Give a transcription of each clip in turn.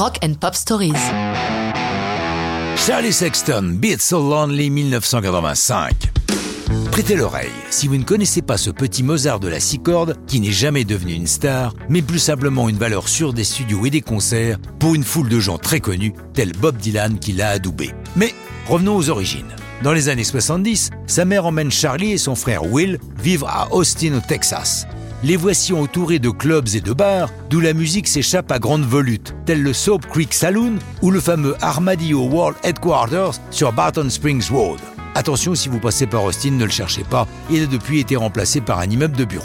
Rock and Pop Stories. Charlie Sexton, Beat So Lonely 1985. Prêtez l'oreille, si vous ne connaissez pas ce petit Mozart de la six cordes, qui n'est jamais devenu une star, mais plus simplement une valeur sûre des studios et des concerts, pour une foule de gens très connus, tels Bob Dylan qui l'a adoubé. Mais revenons aux origines. Dans les années 70, sa mère emmène Charlie et son frère Will vivre à Austin au Texas. Les voici entourés de clubs et de bars, d'où la musique s'échappe à grande volute, tel le Soap Creek Saloon ou le fameux Armadillo World Headquarters sur Barton Springs Road. Attention, si vous passez par Austin, ne le cherchez pas, il a depuis été remplacé par un immeuble de bureau.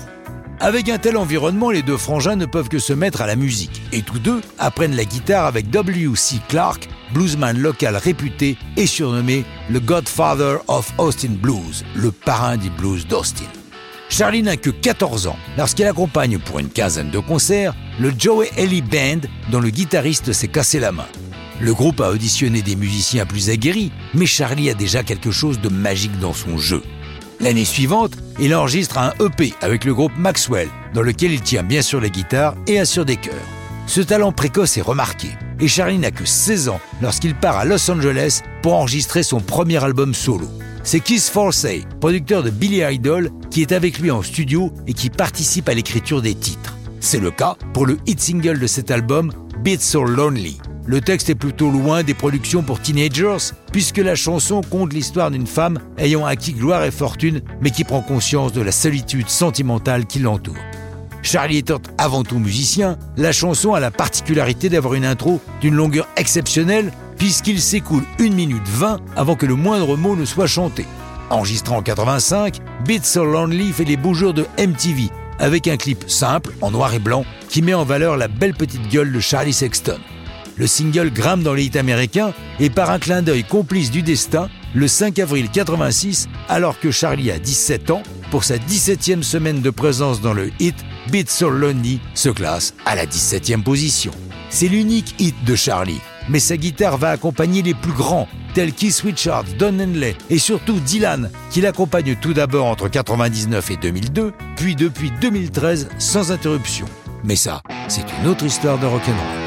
Avec un tel environnement, les deux frangins ne peuvent que se mettre à la musique, et tous deux apprennent la guitare avec W.C. Clark, bluesman local réputé et surnommé le Godfather of Austin Blues, le parrain du blues d'Austin. Charlie n'a que 14 ans lorsqu'il accompagne pour une quinzaine de concerts le Joey Ellie Band dont le guitariste s'est cassé la main. Le groupe a auditionné des musiciens plus aguerris, mais Charlie a déjà quelque chose de magique dans son jeu. L'année suivante, il enregistre un EP avec le groupe Maxwell, dans lequel il tient bien sûr les guitares et assure des chœurs. Ce talent précoce est remarqué, et Charlie n'a que 16 ans lorsqu'il part à Los Angeles pour enregistrer son premier album solo. C'est Keith Forsey, producteur de Billy Idol, qui est avec lui en studio et qui participe à l'écriture des titres. C'est le cas pour le hit single de cet album, Beat So Lonely. Le texte est plutôt loin des productions pour teenagers, puisque la chanson compte l'histoire d'une femme ayant acquis gloire et fortune, mais qui prend conscience de la solitude sentimentale qui l'entoure. Charlie étant avant tout musicien, la chanson a la particularité d'avoir une intro d'une longueur exceptionnelle, puisqu'il s'écoule 1 minute 20 avant que le moindre mot ne soit chanté. Enregistré en 85, Beat So Lonely fait les beaux jours de MTV, avec un clip simple, en noir et blanc, qui met en valeur la belle petite gueule de Charlie Sexton le single grimpe dans les hits américains et par un clin d'œil complice du destin, le 5 avril 86, alors que Charlie a 17 ans, pour sa 17e semaine de présence dans le hit, Beat So Lonely se classe à la 17e position. C'est l'unique hit de Charlie, mais sa guitare va accompagner les plus grands, tels Keith Richards, Don Henley et surtout Dylan, qui l'accompagne tout d'abord entre 99 et 2002, puis depuis 2013 sans interruption. Mais ça, c'est une autre histoire de rock'n'roll.